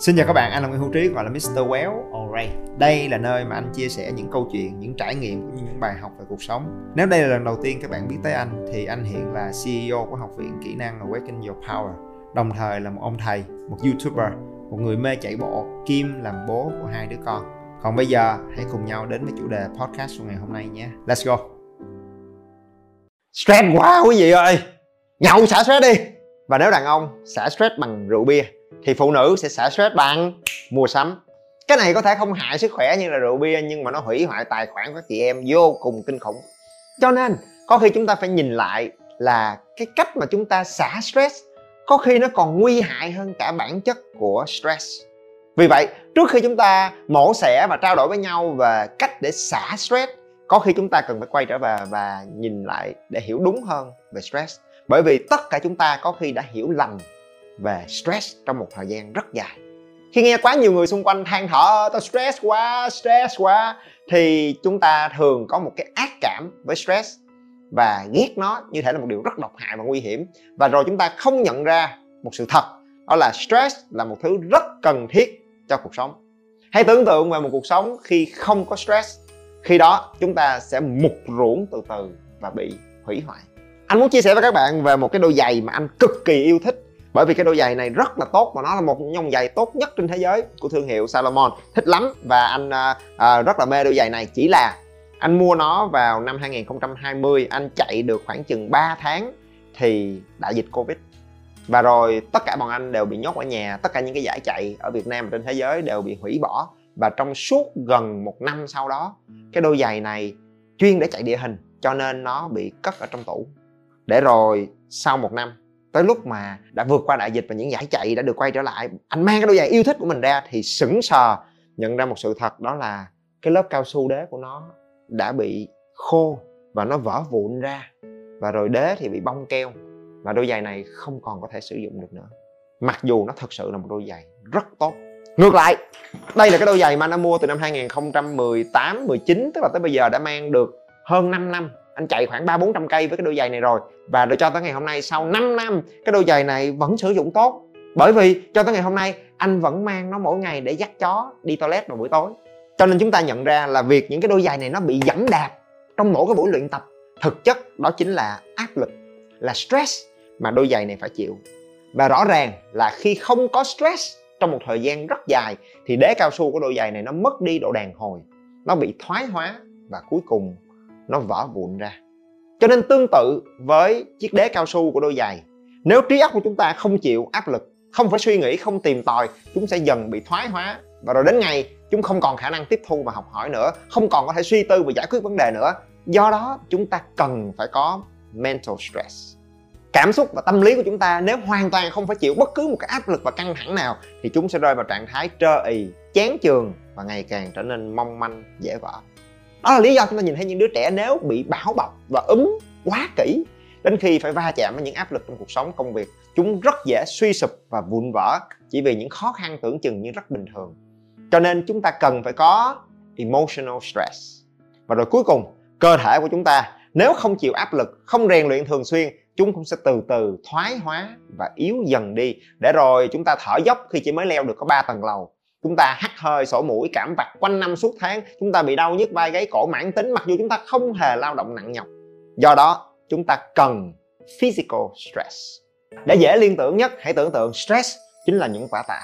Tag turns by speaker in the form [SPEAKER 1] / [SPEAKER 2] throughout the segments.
[SPEAKER 1] Xin chào các bạn, anh là Nguyễn Hữu Trí gọi là Mr. Well Alright. Đây là nơi mà anh chia sẻ những câu chuyện, những trải nghiệm cũng như những bài học về cuộc sống. Nếu đây là lần đầu tiên các bạn biết tới anh thì anh hiện là CEO của Học viện Kỹ năng Awaken Your Power. Đồng thời là một ông thầy, một YouTuber, một người mê chạy bộ, kim làm bố của hai đứa con. Còn bây giờ hãy cùng nhau đến với chủ đề podcast của ngày hôm nay nhé. Let's go.
[SPEAKER 2] Stress quá quý vị ơi. Nhậu xả stress đi. Và nếu đàn ông xả stress bằng rượu bia thì phụ nữ sẽ xả stress bằng mua sắm. Cái này có thể không hại sức khỏe như là rượu bia, nhưng mà nó hủy hoại tài khoản của các chị em vô cùng kinh khủng. Cho nên, có khi chúng ta phải nhìn lại là cái cách mà chúng ta xả stress có khi nó còn nguy hại hơn cả bản chất của stress. Vì vậy, trước khi chúng ta mổ xẻ và trao đổi với nhau về cách để xả stress, có khi chúng ta cần phải quay trở về và nhìn lại để hiểu đúng hơn về stress. Bởi vì tất cả chúng ta có khi đã hiểu lầm về stress trong một thời gian rất dài. Khi nghe quá nhiều người xung quanh than thở, tao stress quá stress quá, thì chúng ta thường có một cái ác cảm với stress và ghét nó như thể là một điều rất độc hại và nguy hiểm. Và rồi chúng ta không nhận ra một sự thật, đó là stress là một thứ rất cần thiết cho cuộc sống. Hãy tưởng tượng về một cuộc sống khi không có stress, khi đó chúng ta sẽ mục ruỗng từ từ và bị hủy hoại. Anh muốn chia sẻ với các bạn về một cái đôi giày mà anh cực kỳ yêu thích bởi vì cái đôi giày này rất là tốt và nó là một dòng giày tốt nhất trên thế giới của thương hiệu Salomon. Thích lắm và anh uh, uh, rất là mê đôi giày này. Chỉ là anh mua nó vào năm 2020 anh chạy được khoảng chừng 3 tháng thì đại dịch Covid. Và rồi tất cả bọn anh đều bị nhốt ở nhà tất cả những cái giải chạy ở Việt Nam và trên thế giới đều bị hủy bỏ. Và trong suốt gần một năm sau đó cái đôi giày này chuyên để chạy địa hình cho nên nó bị cất ở trong tủ. Để rồi sau một năm tới lúc mà đã vượt qua đại dịch và những giải chạy đã được quay trở lại, anh mang cái đôi giày yêu thích của mình ra thì sững sờ, nhận ra một sự thật, đó là cái lớp cao su đế của nó đã bị khô và nó vỡ vụn ra. Và rồi đế thì bị bong keo và đôi giày này không còn có thể sử dụng được nữa. Mặc dù nó thật sự là một đôi giày rất tốt. Ngược lại, đây là cái đôi giày mà anh đã mua từ năm 2018 19 tức là tới bây giờ đã mang được hơn 5 năm anh chạy khoảng ba bốn trăm cây với cái đôi giày này rồi. Và được cho tới ngày hôm nay, sau 5 năm, cái đôi giày này vẫn sử dụng tốt. Bởi vì cho tới ngày hôm nay, anh vẫn mang nó mỗi ngày để dắt chó đi toilet vào buổi tối. Cho nên chúng ta nhận ra là việc những cái đôi giày này nó bị dẫm đạp trong mỗi cái buổi luyện tập. Thực chất, đó chính là áp lực, là stress mà đôi giày này phải chịu. Và rõ ràng là khi không có stress trong một thời gian rất dài, thì đế cao su của đôi giày này nó mất đi độ đàn hồi. Nó bị thoái hóa và cuối cùng nó vỡ vụn ra. Cho nên tương tự với chiếc đế cao su của đôi giày, nếu trí óc của chúng ta không chịu áp lực, không phải suy nghĩ, không tìm tòi, chúng sẽ dần bị thoái hóa. Và rồi đến ngày chúng không còn khả năng tiếp thu và học hỏi nữa, không còn có thể suy tư và giải quyết vấn đề nữa. Do đó, chúng ta cần phải có mental stress. Cảm xúc và tâm lý của chúng ta nếu hoàn toàn không phải chịu bất cứ một cái áp lực và căng thẳng nào, thì chúng sẽ rơi vào trạng thái trơ ì, chán chường và ngày càng trở nên mong manh, dễ vỡ đó là lý do chúng ta nhìn thấy những đứa trẻ nếu bị bảo bọc và ấm quá kỹ, đến khi phải va chạm với những áp lực trong cuộc sống, công việc, chúng rất dễ suy sụp và vụn vỡ chỉ vì những khó khăn tưởng chừng như rất bình thường. Cho nên chúng ta cần phải có emotional stress. Và rồi cuối cùng, cơ thể của chúng ta, nếu không chịu áp lực, không rèn luyện thường xuyên, chúng cũng sẽ từ từ thoái hóa và yếu dần đi. Để rồi chúng ta thở dốc khi chỉ mới leo được có 3 tầng lầu chúng ta hắt hơi sổ mũi, cảm vặt quanh năm suốt tháng. Chúng ta bị đau nhức vai gáy cổ mãn tính, mặc dù chúng ta không hề lao động nặng nhọc. Do đó, chúng ta cần physical stress. Để dễ liên tưởng nhất, hãy tưởng tượng stress chính là những quả tạ.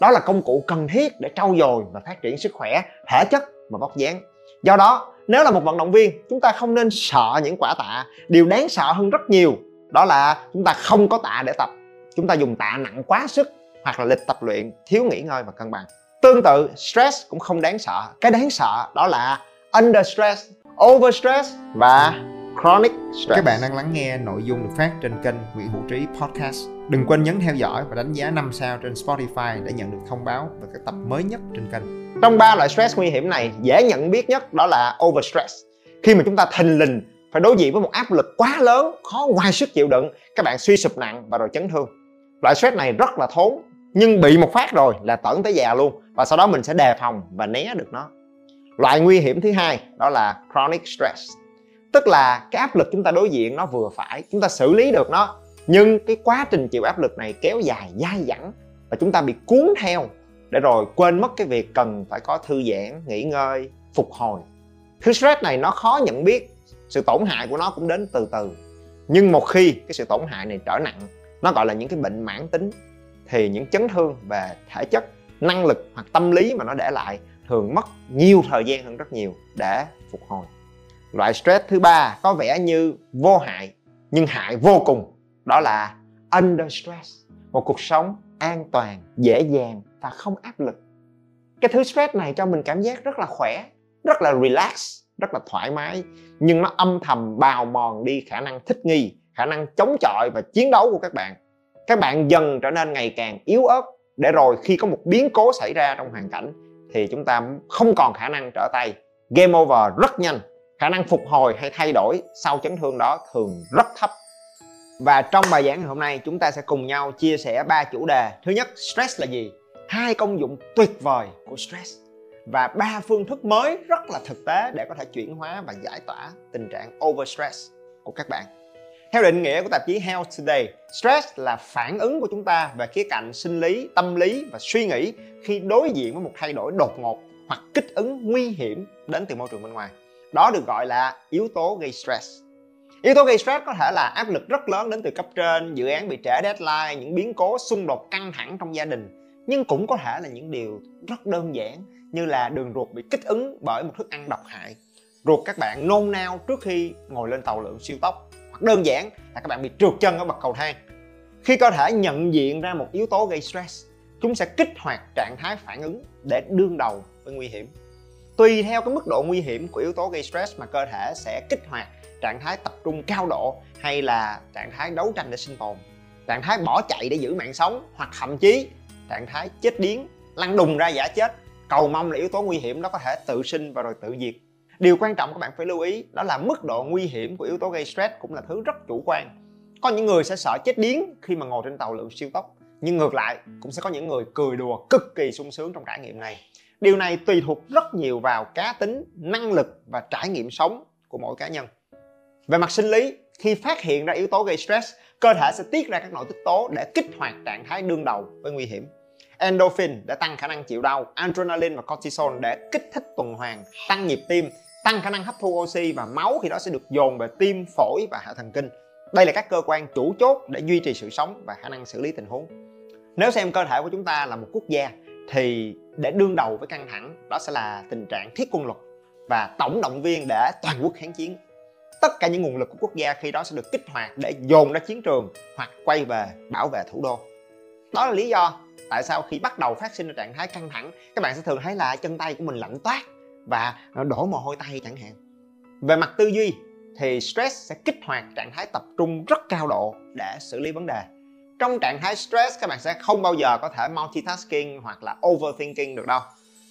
[SPEAKER 2] Đó là công cụ cần thiết để trau dồi và phát triển sức khỏe, thể chất và vóc dáng. Do đó, nếu là một vận động viên, chúng ta không nên sợ những quả tạ. Điều đáng sợ hơn rất nhiều, đó là chúng ta không có tạ để tập. Chúng ta dùng tạ nặng quá sức hoặc là lịch tập luyện thiếu nghỉ ngơi và cân bằng. Tương tự stress cũng không đáng sợ. Cái đáng sợ đó là under stress over stress và chronic stress.
[SPEAKER 1] Các bạn đang lắng nghe nội dung được phát trên kênh Nguyễn Hữu Trí Podcast. Đừng quên nhấn theo dõi và đánh giá 5 sao trên Spotify để nhận được thông báo về các tập mới nhất trên kênh.
[SPEAKER 2] Trong ba loại stress nguy hiểm này dễ nhận biết nhất đó là over stress. Khi mà chúng ta thình lình phải đối diện với một áp lực quá lớn khó ngoài sức chịu đựng các bạn suy sụp nặng và rồi chấn thương. Loại stress này rất là thốn nhưng bị một phát rồi là tẩn tới già luôn. Và sau đó mình sẽ đề phòng và né được nó. Loại nguy hiểm thứ hai, đó là chronic stress. Tức là cái áp lực chúng ta đối diện nó vừa phải, chúng ta xử lý được nó. Nhưng cái quá trình chịu áp lực này kéo dài, dai dẳng và và chúng ta bị cuốn theo để rồi quên mất cái việc cần phải có thư giãn, nghỉ ngơi, phục hồi. Thứ stress này nó khó nhận biết, sự tổn hại của nó cũng đến từ từ. Nhưng một khi cái sự tổn hại này trở nặng, nó gọi là những cái bệnh mãn tính thì những chấn thương về thể chất, năng lực hoặc tâm lý mà nó để lại thường mất nhiều thời gian hơn rất nhiều để phục hồi. Loại stress thứ ba có vẻ như vô hại, nhưng hại vô cùng, đó là under stress, một cuộc sống an toàn, dễ dàng và không áp lực. Cái thứ stress này cho mình cảm giác rất là khỏe, rất là relax, rất là thoải mái, nhưng nó âm thầm bào mòn đi khả năng thích nghi, khả năng chống chọi và chiến đấu của các bạn các bạn dần trở nên ngày càng yếu ớt để rồi khi có một biến cố xảy ra trong hoàn cảnh thì chúng ta không còn khả năng trở tay. Game over rất nhanh, khả năng phục hồi hay thay đổi sau chấn thương đó thường rất thấp. Và trong bài giảng ngày hôm nay, chúng ta sẽ cùng nhau chia sẻ ba chủ đề. Thứ nhất, stress là gì? Hai công dụng tuyệt vời của stress. Và ba phương thức mới rất là thực tế để có thể chuyển hóa và giải tỏa tình trạng overstress của các bạn theo định nghĩa của tạp chí Health Today, stress là phản ứng của chúng ta về khía cạnh sinh lý, tâm lý và suy nghĩ khi đối diện với một thay đổi đột ngột hoặc kích ứng nguy hiểm đến từ môi trường bên ngoài. Đó được gọi là yếu tố gây stress. Yếu tố gây stress có thể là áp lực rất lớn đến từ cấp trên, dự án bị trễ deadline, những biến cố xung đột căng thẳng trong gia đình. Nhưng cũng có thể là những điều rất đơn giản như là đường ruột bị kích ứng bởi một thức ăn độc hại. Ruột các bạn nôn nao trước khi ngồi lên tàu lượn siêu tốc đơn giản là các bạn bị trượt chân ở bậc cầu thang. Khi cơ thể nhận diện ra một yếu tố gây stress, chúng sẽ kích hoạt trạng thái phản ứng để đương đầu với nguy hiểm. Tùy theo cái mức độ nguy hiểm của yếu tố gây stress mà cơ thể sẽ kích hoạt trạng thái tập trung cao độ hay là trạng thái đấu tranh để sinh tồn, trạng thái bỏ chạy để giữ mạng sống hoặc thậm chí trạng thái chết điếng, lăn đùng ra giả chết. Cầu mong là yếu tố nguy hiểm đó có thể tự sinh và rồi tự diệt điều quan trọng các bạn phải lưu ý đó là mức độ nguy hiểm của yếu tố gây stress cũng là thứ rất chủ quan. Có những người sẽ sợ chết điếng khi mà ngồi trên tàu lượn siêu tốc, nhưng ngược lại cũng sẽ có những người cười đùa cực kỳ sung sướng trong trải nghiệm này. Điều này tùy thuộc rất nhiều vào cá tính, năng lực và trải nghiệm sống của mỗi cá nhân. Về mặt sinh lý, khi phát hiện ra yếu tố gây stress, cơ thể sẽ tiết ra các nội tiết tố để kích hoạt trạng thái đương đầu với nguy hiểm. Endorphin để tăng khả năng chịu đau, adrenaline và cortisol để kích thích tuần hoàn, tăng nhịp tim tăng khả năng hấp thu oxy và máu khi đó sẽ được dồn về tim, phổi và hệ thần kinh. Đây là các cơ quan chủ chốt để duy trì sự sống và khả năng xử lý tình huống. Nếu xem cơ thể của chúng ta là một quốc gia, thì để đương đầu với căng thẳng, đó sẽ là tình trạng thiết quân luật và tổng động viên để toàn quốc kháng chiến. Tất cả những nguồn lực của quốc gia khi đó sẽ được kích hoạt để dồn ra chiến trường hoặc quay về bảo vệ thủ đô. Đó là lý do tại sao khi bắt đầu phát sinh ra trạng thái căng thẳng, các bạn sẽ thường thấy là chân tay của mình lạnh toát và đổ mồ hôi tay chẳng hạn. Về mặt tư duy thì stress sẽ kích hoạt trạng thái tập trung rất cao độ để xử lý vấn đề. Trong trạng thái stress, các bạn sẽ không bao giờ có thể multitasking hoặc là overthinking được đâu.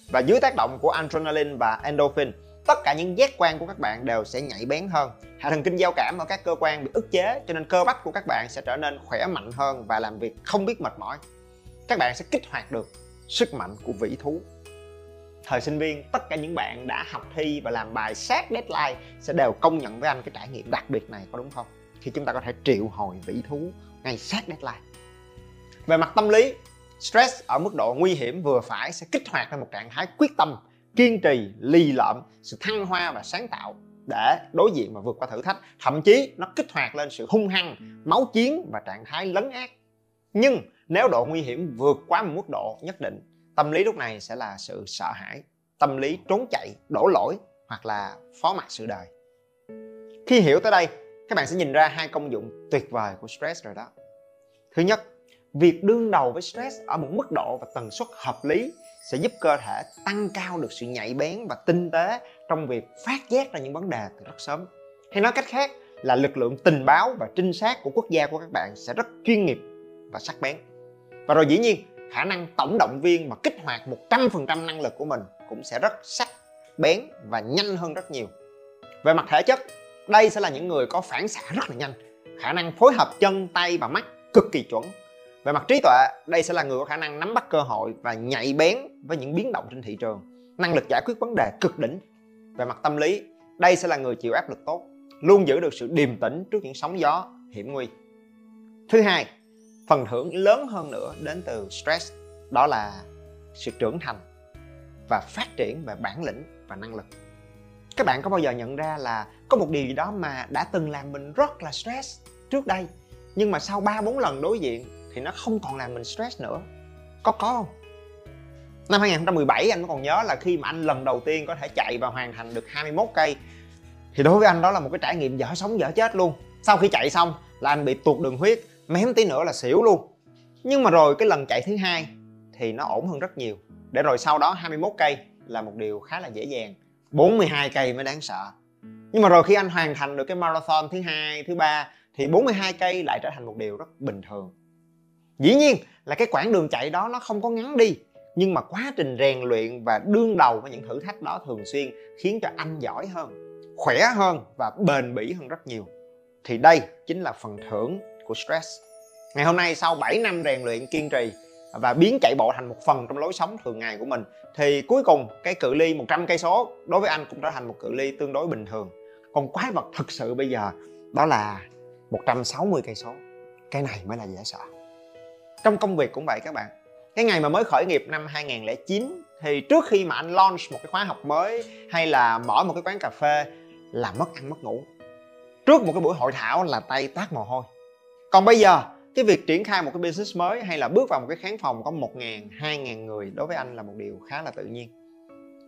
[SPEAKER 2] Và dưới tác động của adrenaline và endorphin, tất cả những giác quan của các bạn đều sẽ nhạy bén hơn. Hệ thần kinh giao cảm ở các cơ quan bị ức chế, cho nên cơ bắp của các bạn sẽ trở nên khỏe mạnh hơn và làm việc không biết mệt mỏi. Các bạn sẽ kích hoạt được sức mạnh của vĩ thú thời sinh viên, tất cả những bạn đã học thi và làm bài sát deadline sẽ đều công nhận với anh cái trải nghiệm đặc biệt này, có đúng không? Khi chúng ta có thể triệu hồi vĩ thú ngay sát deadline. Về mặt tâm lý, stress ở mức độ nguy hiểm vừa phải sẽ kích hoạt ra một trạng thái quyết tâm, kiên trì, lì lợm, sự thăng hoa và sáng tạo để đối diện và vượt qua thử thách. Thậm chí nó kích hoạt lên sự hung hăng, máu chiến và trạng thái lấn át. Nhưng nếu độ nguy hiểm vượt quá một mức độ nhất định tâm lý lúc này sẽ là sự sợ hãi, tâm lý trốn chạy, đổ lỗi hoặc là phó mặc sự đời. Khi hiểu tới đây, các bạn sẽ nhìn ra hai công dụng tuyệt vời của stress rồi đó. Thứ nhất, việc đương đầu với stress ở một mức độ và tần suất hợp lý sẽ giúp cơ thể tăng cao được sự nhạy bén và tinh tế trong việc phát giác ra những vấn đề từ rất sớm. Hay nói cách khác là lực lượng tình báo và trinh sát của quốc gia của các bạn sẽ rất chuyên nghiệp và sắc bén. Và rồi dĩ nhiên khả năng tổng động viên mà kích hoạt 100% năng lực của mình cũng sẽ rất sắc, bén và nhanh hơn rất nhiều. Về mặt thể chất, đây sẽ là những người có phản xạ rất là nhanh. Khả năng phối hợp chân tay và mắt cực kỳ chuẩn. Về mặt trí tuệ, đây sẽ là người có khả năng nắm bắt cơ hội và nhạy bén với những biến động trên thị trường. Năng lực giải quyết vấn đề cực đỉnh. Về mặt tâm lý, đây sẽ là người chịu áp lực tốt, luôn giữ được sự điềm tĩnh trước những sóng gió hiểm nguy. Thứ hai phần thưởng lớn hơn nữa đến từ stress đó là sự trưởng thành và phát triển về bản lĩnh và năng lực các bạn có bao giờ nhận ra là có một điều gì đó mà đã từng làm mình rất là stress trước đây nhưng mà sau 3 4 lần đối diện thì nó không còn làm mình stress nữa. Có có không? Năm 2017 anh còn nhớ là khi mà anh lần đầu tiên có thể chạy và hoàn thành được 21 cây thì đối với anh đó là một cái trải nghiệm dở sống dở chết luôn. Sau khi chạy xong là anh bị tuột đường huyết, mém tí nữa là xỉu luôn. Nhưng mà rồi cái lần chạy thứ hai thì nó ổn hơn rất nhiều. Để rồi sau đó 21 cây là một điều khá là dễ dàng. 42 cây mới đáng sợ. Nhưng mà rồi khi anh hoàn thành được cái marathon thứ hai, thứ ba thì 42 cây lại trở thành một điều rất bình thường. Dĩ nhiên là cái quãng đường chạy đó nó không có ngắn đi nhưng mà quá trình rèn luyện và đương đầu với những thử thách đó thường xuyên khiến cho anh giỏi hơn, khỏe hơn và bền bỉ hơn rất nhiều. Thì đây chính là phần thưởng của stress. Ngày hôm nay sau 7 năm rèn luyện kiên trì và biến chạy bộ thành một phần trong lối sống thường ngày của mình, thì cuối cùng cái cự ly 100 cây số đối với anh cũng trở thành một cự ly tương đối bình thường. Còn quái vật thực sự bây giờ đó là 160 cây số. Cái này mới là dễ sợ. Trong công việc cũng vậy các bạn. Cái ngày mà mới khởi nghiệp năm 2009 thì trước khi mà anh launch một cái khóa học mới hay là mở một cái quán cà phê là mất ăn mất ngủ. Trước một cái buổi hội thảo là tay tát mồ hôi còn bây giờ cái việc triển khai một cái business mới hay là bước vào một cái khán phòng có 1.000, 2.000 người đối với anh là một điều khá là tự nhiên.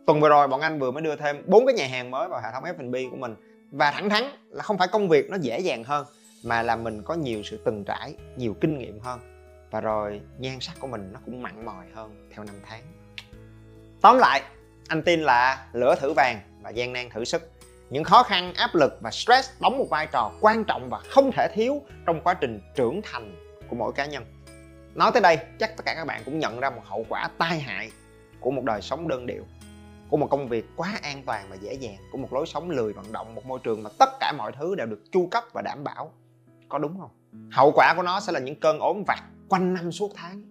[SPEAKER 2] Tuần vừa rồi bọn anh vừa mới đưa thêm bốn cái nhà hàng mới vào hệ thống F&B của mình. Và thẳng thắn là không phải công việc nó dễ dàng hơn mà là mình có nhiều sự từng trải nhiều kinh nghiệm hơn. Và rồi nhan sắc của mình nó cũng mặn mòi hơn theo năm tháng. Tóm lại anh tin là lửa thử vàng và gian nan thử sức những khó khăn, áp lực và stress đóng một vai trò quan trọng và không thể thiếu trong quá trình trưởng thành của mỗi cá nhân. Nói tới đây, chắc tất cả các bạn cũng nhận ra một hậu quả tai hại của một đời sống đơn điệu, của một công việc quá an toàn và dễ dàng, của một lối sống lười vận động, một môi trường mà tất cả mọi thứ đều được chu cấp và đảm bảo. Có đúng không? Hậu quả của nó sẽ là những cơn ốm vặt quanh năm suốt tháng.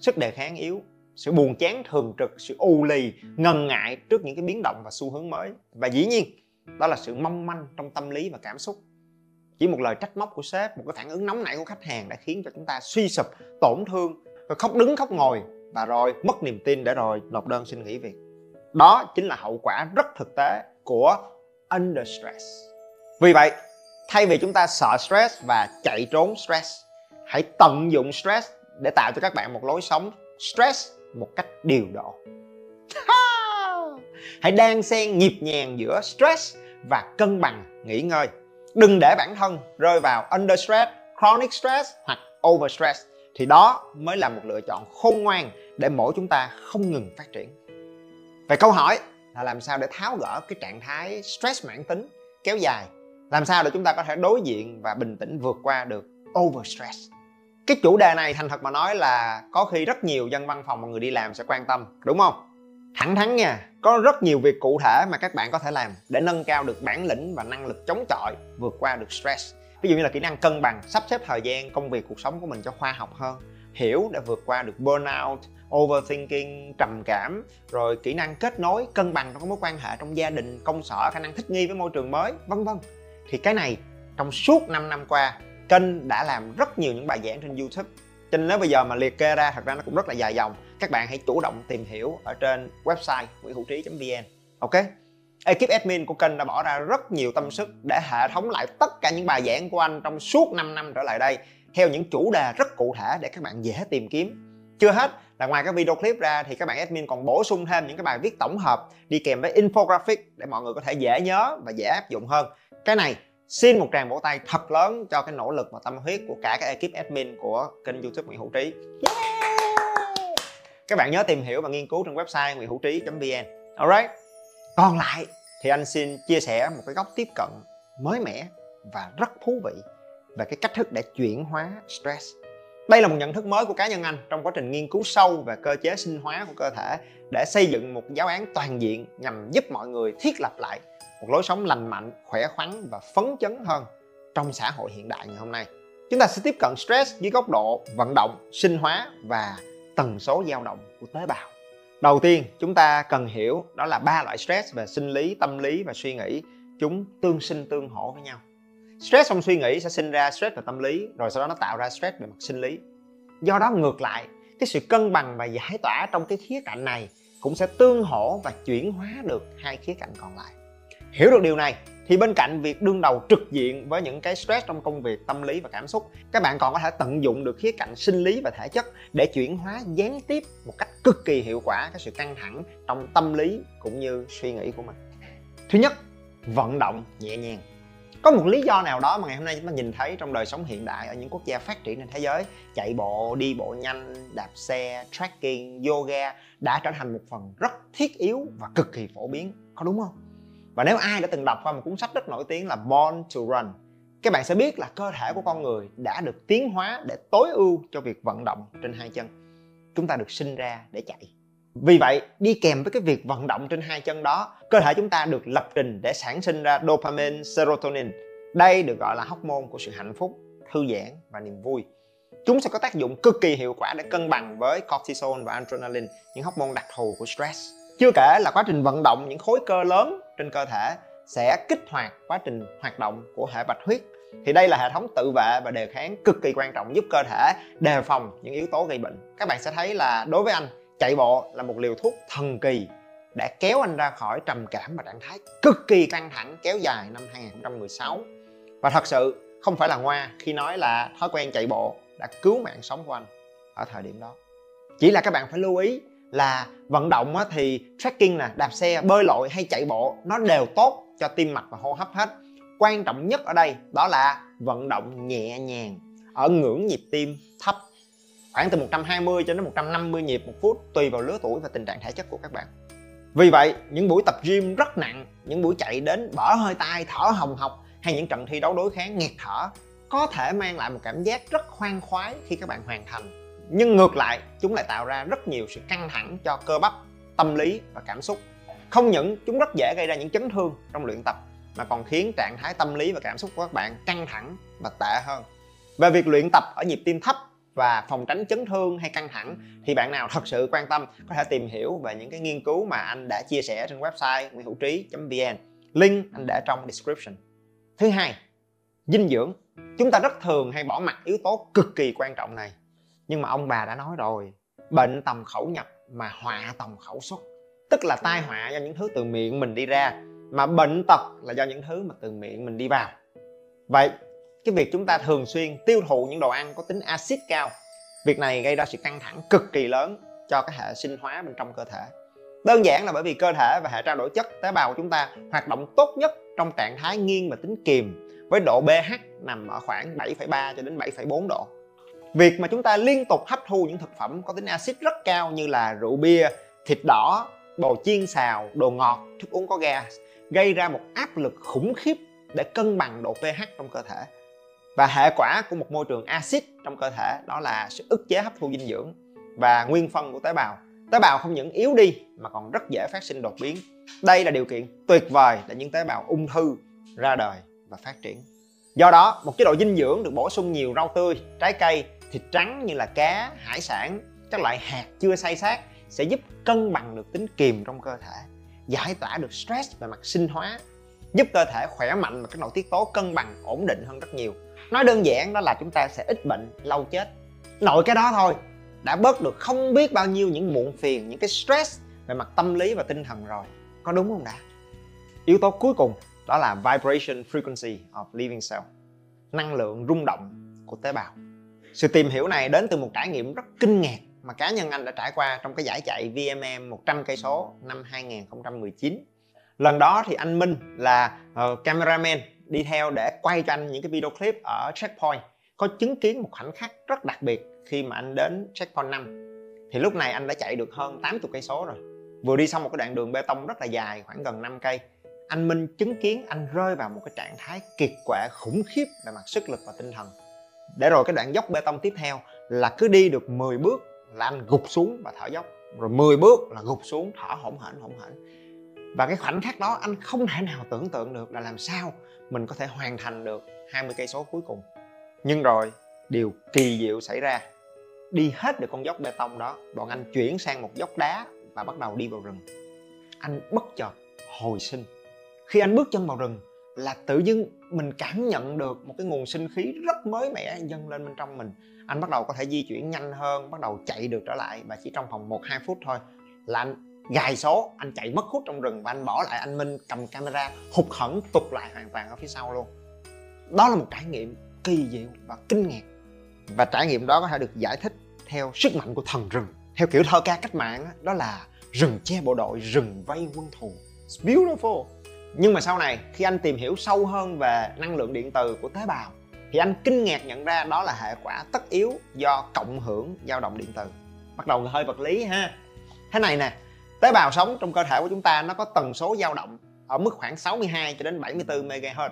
[SPEAKER 2] Sức đề kháng yếu, sự buồn chán thường trực, sự u lì, ngần ngại trước những cái biến động và xu hướng mới. Và dĩ nhiên đó là sự mong manh trong tâm lý và cảm xúc. Chỉ một lời trách móc của sếp, một cái phản ứng nóng nảy của khách hàng đã khiến cho chúng ta suy sụp, tổn thương, rồi khóc đứng khóc ngồi, và rồi mất niềm tin để rồi nộp đơn xin nghỉ việc. Đó chính là hậu quả rất thực tế của under stress. Vì vậy, thay vì chúng ta sợ stress và chạy trốn stress, hãy tận dụng stress để tạo cho các bạn một lối sống stress một cách điều độ hãy đang xen nhịp nhàng giữa stress và cân bằng nghỉ ngơi. Đừng để bản thân rơi vào under stress, chronic stress hoặc over stress. Thì đó mới là một lựa chọn khôn ngoan để mỗi chúng ta không ngừng phát triển. Vậy câu hỏi là làm sao để tháo gỡ cái trạng thái stress mãn tính kéo dài? Làm sao để chúng ta có thể đối diện và bình tĩnh vượt qua được over stress? Cái chủ đề này thành thật mà nói là có khi rất nhiều dân văn phòng và người đi làm sẽ quan tâm, đúng không? Thẳng thắn nha, có rất nhiều việc cụ thể mà các bạn có thể làm để nâng cao được bản lĩnh và năng lực chống chọi, vượt qua được stress. Ví dụ như là kỹ năng cân bằng, sắp xếp thời gian công việc cuộc sống của mình cho khoa học hơn, hiểu để vượt qua được burnout, overthinking, trầm cảm, rồi kỹ năng kết nối, cân bằng trong các mối quan hệ trong gia đình, công sở, khả năng thích nghi với môi trường mới, vân vân. Thì cái này, trong suốt 5 năm qua, kênh đã làm rất nhiều những bài giảng trên youtube. Cho nên nếu bây giờ mà liệt kê ra, thật ra nó cũng rất là dài dòng các bạn hãy chủ động tìm hiểu ở trên website nguyễn hữu trí vn, ok? Ekip admin của kênh đã bỏ ra rất nhiều tâm sức để hệ thống lại tất cả những bài giảng của anh trong suốt 5 năm trở lại đây, theo những chủ đề rất cụ thể để các bạn dễ tìm kiếm. Chưa hết, là ngoài các video clip ra thì các bạn admin còn bổ sung thêm những cái bài viết tổng hợp đi kèm với infographic để mọi người có thể dễ nhớ và dễ áp dụng hơn. Cái này, xin một tràng vỗ tay thật lớn cho cái nỗ lực và tâm huyết của cả các ekip admin của kênh youtube Nguyễn Hữu Trí. yeah! Các bạn nhớ tìm hiểu và nghiên cứu trên website nguyễn hữu trí.vn alright còn lại thì anh xin chia sẻ một cái góc tiếp cận mới mẻ và rất thú vị về cái cách thức để chuyển hóa stress. Đây là một nhận thức mới của cá nhân anh trong quá trình nghiên cứu sâu về cơ chế sinh hóa của cơ thể để xây dựng một giáo án toàn diện nhằm giúp mọi người thiết lập lại một lối sống lành mạnh, khỏe khoắn và phấn chấn hơn trong xã hội hiện đại ngày hôm nay. Chúng ta sẽ tiếp cận stress dưới góc độ vận động, sinh hóa và tần số dao động của tế bào. Đầu tiên, chúng ta cần hiểu đó là ba loại stress về sinh lý, tâm lý và suy nghĩ. Chúng tương sinh tương hỗ với nhau. Stress trong suy nghĩ sẽ sinh ra stress về tâm lý, rồi sau đó nó tạo ra stress về mặt sinh lý. Do đó ngược lại, cái sự cân bằng và giải tỏa trong cái khía cạnh này cũng sẽ tương hỗ và chuyển hóa được hai khía cạnh còn lại hiểu được điều này thì bên cạnh việc đương đầu trực diện với những cái stress trong công việc, tâm lý và cảm xúc, các bạn còn có thể tận dụng được khía cạnh sinh lý và thể chất để chuyển hóa, gián tiếp một cách cực kỳ hiệu quả cái sự căng thẳng trong tâm lý cũng như suy nghĩ của mình. Thứ nhất, vận động nhẹ nhàng. Có một lý do nào đó mà ngày hôm nay chúng ta nhìn thấy trong đời sống hiện đại ở những quốc gia phát triển trên thế giới, chạy bộ, đi bộ nhanh, đạp xe, trekking, yoga đã trở thành một phần rất thiết yếu và cực kỳ phổ biến, có đúng không? Và nếu ai đã từng đọc qua một cuốn sách rất nổi tiếng là Born to Run, các bạn sẽ biết là cơ thể của con người đã được tiến hóa để tối ưu cho việc vận động trên hai chân. Chúng ta được sinh ra để chạy. Vì vậy, đi kèm với cái việc vận động trên hai chân đó, cơ thể chúng ta được lập trình để sản sinh ra dopamine, serotonin. Đây được gọi là hormone của sự hạnh phúc, thư giãn và niềm vui. Chúng sẽ có tác dụng cực kỳ hiệu quả để cân bằng với cortisol và adrenaline, những hormone đặc thù của stress. Chưa kể là quá trình vận động những khối cơ lớn trên cơ thể sẽ kích hoạt quá trình hoạt động của hệ bạch huyết. Thì đây là hệ thống tự vệ và đề kháng cực kỳ quan trọng giúp cơ thể đề phòng những yếu tố gây bệnh. Các bạn sẽ thấy là đối với anh, chạy bộ là một liều thuốc thần kỳ đã kéo anh ra khỏi trầm cảm và trạng thái cực kỳ căng thẳng kéo dài năm 2016 và thật sự, không phải là ngoa khi nói là thói quen chạy bộ đã cứu mạng sống của anh ở thời điểm đó. Chỉ là các bạn phải lưu ý là vận động thì trekking nè, đạp xe, bơi lội hay chạy bộ, nó đều tốt cho tim mạch và hô hấp hết. Quan trọng nhất ở đây đó là vận động nhẹ nhàng, ở ngưỡng nhịp tim thấp. Khoảng từ 120 cho đến 150 nhịp một phút, tùy vào lứa tuổi và tình trạng thể chất của các bạn. Vì vậy, những buổi tập gym rất nặng, những buổi chạy đến bở hơi tai, thở hồng hộc hay những trận thi đấu đối kháng nghẹt thở có thể mang lại một cảm giác rất khoan khoái khi các bạn hoàn thành nhưng ngược lại, chúng lại tạo ra rất nhiều sự căng thẳng cho cơ bắp, tâm lý và cảm xúc. Không những chúng rất dễ gây ra những chấn thương trong luyện tập, mà còn khiến trạng thái tâm lý và cảm xúc của các bạn căng thẳng và tệ hơn. Về việc luyện tập ở nhịp tim thấp và phòng tránh chấn thương hay căng thẳng, thì bạn nào thật sự quan tâm có thể tìm hiểu về những cái nghiên cứu mà anh đã chia sẻ trên website nguyễn hữu trí.vn link anh để trong description. Thứ hai, dinh dưỡng. Chúng ta rất thường hay bỏ mặt yếu tố cực kỳ quan trọng này nhưng mà ông bà đã nói rồi bệnh tầm khẩu nhập mà họa tầm khẩu xuất. Tức là tai họa do những thứ từ miệng mình đi ra mà bệnh tật là do những thứ mà từ miệng mình đi vào. Vậy cái việc chúng ta thường xuyên tiêu thụ những đồ ăn có tính axit cao việc này gây ra sự căng thẳng cực kỳ lớn cho cái hệ sinh hóa bên trong cơ thể. Đơn giản là bởi vì cơ thể và hệ trao đổi chất tế bào của chúng ta hoạt động tốt nhất trong trạng thái nghiêng và tính kiềm với độ pH nằm ở khoảng 7,3 cho đến 7,4 độ việc mà chúng ta liên tục hấp thu những thực phẩm có tính axit rất cao như là rượu bia, thịt đỏ đồ chiên xào, đồ ngọt, thức uống có ga gây ra một áp lực khủng khiếp để cân bằng độ pH trong cơ thể. Và hệ quả của một môi trường axit trong cơ thể đó là sự ức chế hấp thu dinh dưỡng. Và nguyên phân của tế bào tế bào không những yếu đi mà còn rất dễ phát sinh đột biến. Đây là điều kiện tuyệt vời để những tế bào ung thư ra đời và phát triển. Do đó, một chế độ dinh dưỡng được bổ sung nhiều rau tươi, trái cây thịt trắng như là cá, hải sản, các loại hạt chưa xay sát sẽ giúp cân bằng được tính kiềm trong cơ thể, giải tỏa được stress về mặt sinh hóa, giúp cơ thể khỏe mạnh và các nội tiết tố cân bằng ổn định hơn rất nhiều. Nói đơn giản đó là chúng ta sẽ ít bệnh, lâu chết. Nội cái đó thôi, đã bớt được không biết bao nhiêu những muộn phiền, những cái stress về mặt tâm lý và tinh thần rồi. Có đúng không đã yếu tố cuối cùng đó là vibration frequency of living cell, năng lượng rung động của tế bào sự tìm hiểu này đến từ một trải nghiệm rất kinh ngạc mà cá nhân anh đã trải qua trong cái giải chạy VMM 100 cây số năm 2019. Lần đó thì anh Minh là uh, cameraman đi theo để quay cho anh những cái video clip ở checkpoint có chứng kiến một khoảnh khắc rất đặc biệt khi mà anh đến checkpoint 5 thì lúc này anh đã chạy được hơn 80 cây số rồi. Vừa đi xong một cái đoạn đường bê tông rất là dài khoảng gần 5 cây anh Minh chứng kiến anh rơi vào một cái trạng thái kiệt quệ khủng khiếp về mặt sức lực và tinh thần để rồi cái đoạn dốc bê tông tiếp theo là cứ đi được 10 bước là anh gục xuống và thở dốc. Rồi 10 bước là gục xuống, thở hổn hển hổn hển. Và cái khoảnh khắc đó anh không thể nào tưởng tượng được là làm sao mình có thể hoàn thành được 20 cây số cuối cùng. Nhưng rồi điều kỳ diệu xảy ra. Đi hết được con dốc bê tông đó, bọn anh chuyển sang một dốc đá và bắt đầu đi vào rừng. Anh bất chợt hồi sinh. Khi anh bước chân vào rừng là tự dưng mình cảm nhận được một cái nguồn sinh khí rất mới mẻ dâng lên bên trong mình. Anh bắt đầu có thể di chuyển nhanh hơn, bắt đầu chạy được trở lại và chỉ trong vòng một, hai phút thôi là anh gài số, anh chạy mất hút trong rừng và anh bỏ lại, anh minh cầm camera hụt hẫng tụt lại hoàn toàn ở phía sau luôn. Đó là một trải nghiệm kỳ diệu và kinh ngạc. Và trải nghiệm đó có thể được giải thích theo sức mạnh của thần rừng. Theo kiểu thơ ca cách mạng đó là rừng che bộ đội, rừng vây quân thù. It's beautiful nhưng mà sau này, khi anh tìm hiểu sâu hơn về năng lượng điện từ của tế bào, thì anh kinh ngạc nhận ra đó là hệ quả tất yếu do cộng hưởng dao động điện từ. Bắt đầu hơi vật lý ha. Thế này nè, tế bào sống trong cơ thể của chúng ta nó có tần số dao động ở mức khoảng 62 cho đến 74 MHz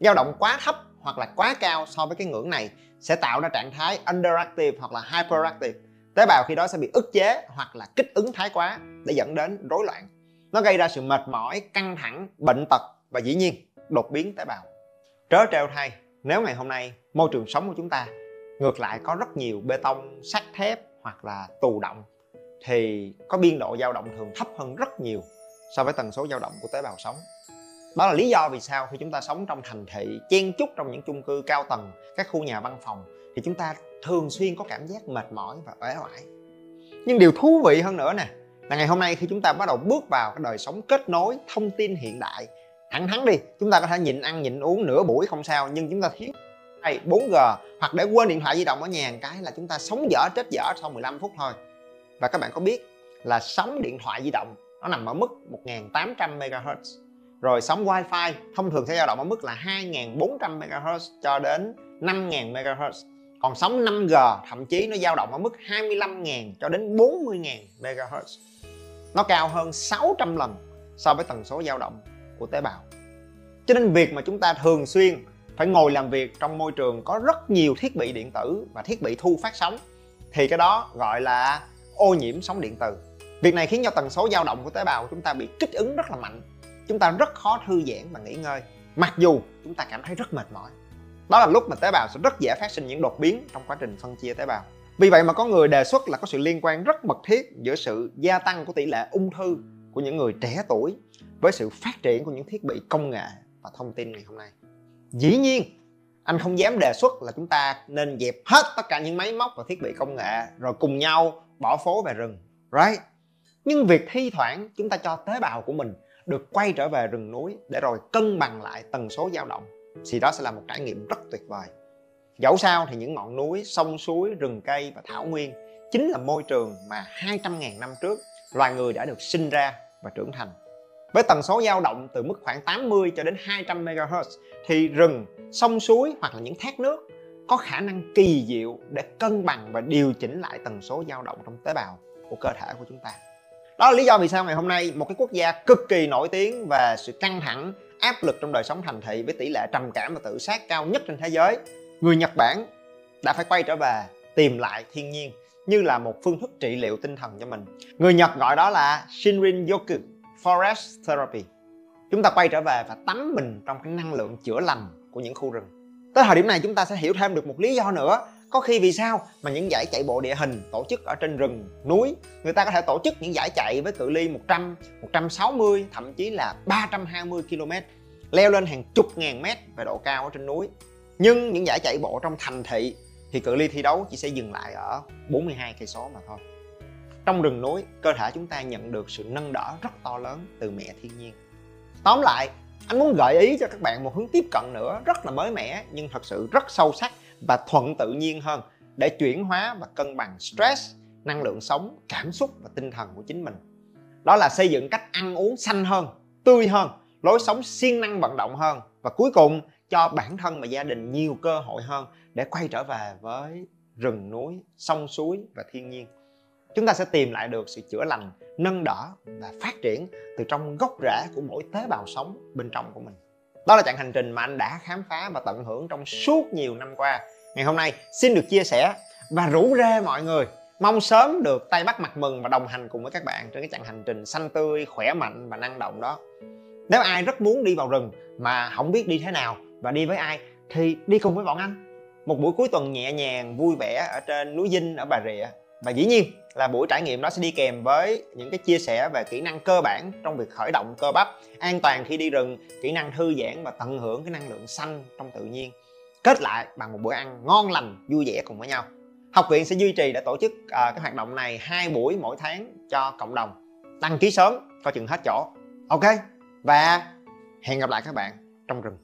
[SPEAKER 2] dao động quá thấp hoặc là quá cao so với cái ngưỡng này sẽ tạo ra trạng thái underactive hoặc là hyperactive. Tế bào khi đó sẽ bị ức chế hoặc là kích ứng thái quá để dẫn đến rối loạn nó gây ra sự mệt mỏi, căng thẳng, bệnh tật và dĩ nhiên đột biến tế bào. Trớ trêu thay, nếu ngày hôm nay môi trường sống của chúng ta ngược lại có rất nhiều bê tông, sắt thép hoặc là tù động, thì có biên độ dao động thường thấp hơn rất nhiều so với tần số dao động của tế bào sống. Đó là lý do vì sao khi chúng ta sống trong thành thị, chen chúc trong những chung cư cao tầng, các khu nhà văn phòng, thì chúng ta thường xuyên có cảm giác mệt mỏi và uể oải. Nhưng điều thú vị hơn nữa nè là ngày hôm nay khi chúng ta bắt đầu bước vào cái đời sống kết nối, thông tin hiện đại thẳng thắn đi, chúng ta có thể nhịn ăn, nhịn uống nửa buổi không sao, nhưng chúng ta thiếu hay 4G hoặc để quên điện thoại di động ở nhà một cái là chúng ta sống dở, chết dở sau 15 phút thôi. Và các bạn có biết là sóng điện thoại di động nó nằm ở mức 1800 MHz rồi sóng wifi thông thường sẽ dao động ở mức là 2400 MHz cho đến 5000 MHz còn sóng 5G thậm chí nó dao động ở mức 25.000 cho đến 40.000 MHz nó cao hơn 600 lần so với tần số dao động của tế bào. Cho nên việc mà chúng ta thường xuyên phải ngồi làm việc trong môi trường có rất nhiều thiết bị điện tử và thiết bị thu phát sóng, thì cái đó gọi là ô nhiễm sóng điện từ. Việc này khiến cho tần số dao động của tế bào của chúng ta bị kích ứng rất là mạnh. Chúng ta rất khó thư giãn và nghỉ ngơi, mặc dù chúng ta cảm thấy rất mệt mỏi. Đó là lúc mà tế bào sẽ rất dễ phát sinh những đột biến trong quá trình phân chia tế bào vì vậy mà có người đề xuất là có sự liên quan rất mật thiết giữa sự gia tăng của tỷ lệ ung thư của những người trẻ tuổi với sự phát triển của những thiết bị công nghệ và thông tin ngày hôm nay. Dĩ nhiên, anh không dám đề xuất là chúng ta nên dẹp hết tất cả những máy móc và thiết bị công nghệ rồi cùng nhau bỏ phố về rừng, right? Nhưng việc thi thoảng chúng ta cho tế bào của mình được quay trở về rừng núi để rồi cân bằng lại tần số dao động thì đó sẽ là một trải nghiệm rất tuyệt vời dẫu sao thì những ngọn núi sông suối rừng cây và thảo nguyên chính là môi trường mà 200.000 năm trước loài người đã được sinh ra và trưởng thành với tần số dao động từ mức khoảng 80 cho đến 200 MHz thì rừng, sông suối hoặc là những thác nước có khả năng kỳ diệu để cân bằng và điều chỉnh lại tần số dao động trong tế bào của cơ thể của chúng ta. Đó là lý do vì sao ngày hôm nay một cái quốc gia cực kỳ nổi tiếng về sự căng thẳng, áp lực trong đời sống thành thị với tỷ lệ trầm cảm và tự sát cao nhất trên thế giới, người Nhật Bản đã phải quay trở về tìm lại thiên nhiên như là một phương thức trị liệu tinh thần cho mình. Người Nhật gọi đó là Shinrin Yoku Forest Therapy. Chúng ta quay trở về và tắm mình trong cái năng lượng chữa lành của những khu rừng. Tới thời điểm này chúng ta sẽ hiểu thêm được một lý do nữa có khi vì sao mà những giải chạy bộ địa hình tổ chức ở trên rừng, núi Người ta có thể tổ chức những giải chạy với cự ly 100, 160, thậm chí là 320 km Leo lên hàng chục ngàn mét về độ cao ở trên núi nhưng những giải chạy bộ trong thành thị thì cự ly thi đấu chỉ sẽ dừng lại ở 42 cây số mà thôi. Trong rừng núi, cơ thể chúng ta nhận được sự nâng đỡ rất to lớn từ mẹ thiên nhiên. Tóm lại, anh muốn gợi ý cho các bạn một hướng tiếp cận nữa rất là mới mẻ nhưng thật sự rất sâu sắc và thuận tự nhiên hơn để chuyển hóa và cân bằng stress, năng lượng sống, cảm xúc và tinh thần của chính mình. Đó là xây dựng cách ăn uống xanh hơn, tươi hơn, lối sống siêng năng vận động hơn và cuối cùng cho bản thân và gia đình nhiều cơ hội hơn để quay trở về với rừng núi, sông suối và thiên nhiên. Chúng ta sẽ tìm lại được sự chữa lành, nâng đỡ và phát triển từ trong gốc rễ của mỗi tế bào sống bên trong của mình. Đó là chặng hành trình mà anh đã khám phá và tận hưởng trong suốt nhiều năm qua. Ngày hôm nay, xin được chia sẻ và rủ rê mọi người mong sớm được tay bắt mặt mừng và đồng hành cùng với các bạn trên cái chặng hành trình xanh tươi, khỏe mạnh và năng động đó. Nếu ai rất muốn đi vào rừng mà không biết đi thế nào và đi với ai? Thì đi cùng với bọn anh. Một buổi cuối tuần nhẹ nhàng vui vẻ ở trên núi dinh ở bà rịa. Và dĩ nhiên là buổi trải nghiệm đó sẽ đi kèm với những cái chia sẻ về kỹ năng cơ bản trong việc khởi động cơ bắp an toàn khi đi rừng kỹ năng thư giãn và tận hưởng cái năng lượng xanh trong tự nhiên. Kết lại bằng một bữa ăn ngon lành vui vẻ cùng với nhau. Học viện sẽ duy trì để tổ chức à, cái hoạt động này hai buổi mỗi tháng cho cộng đồng. Đăng ký sớm coi chừng hết chỗ. Ok? Và hẹn gặp lại các bạn trong rừng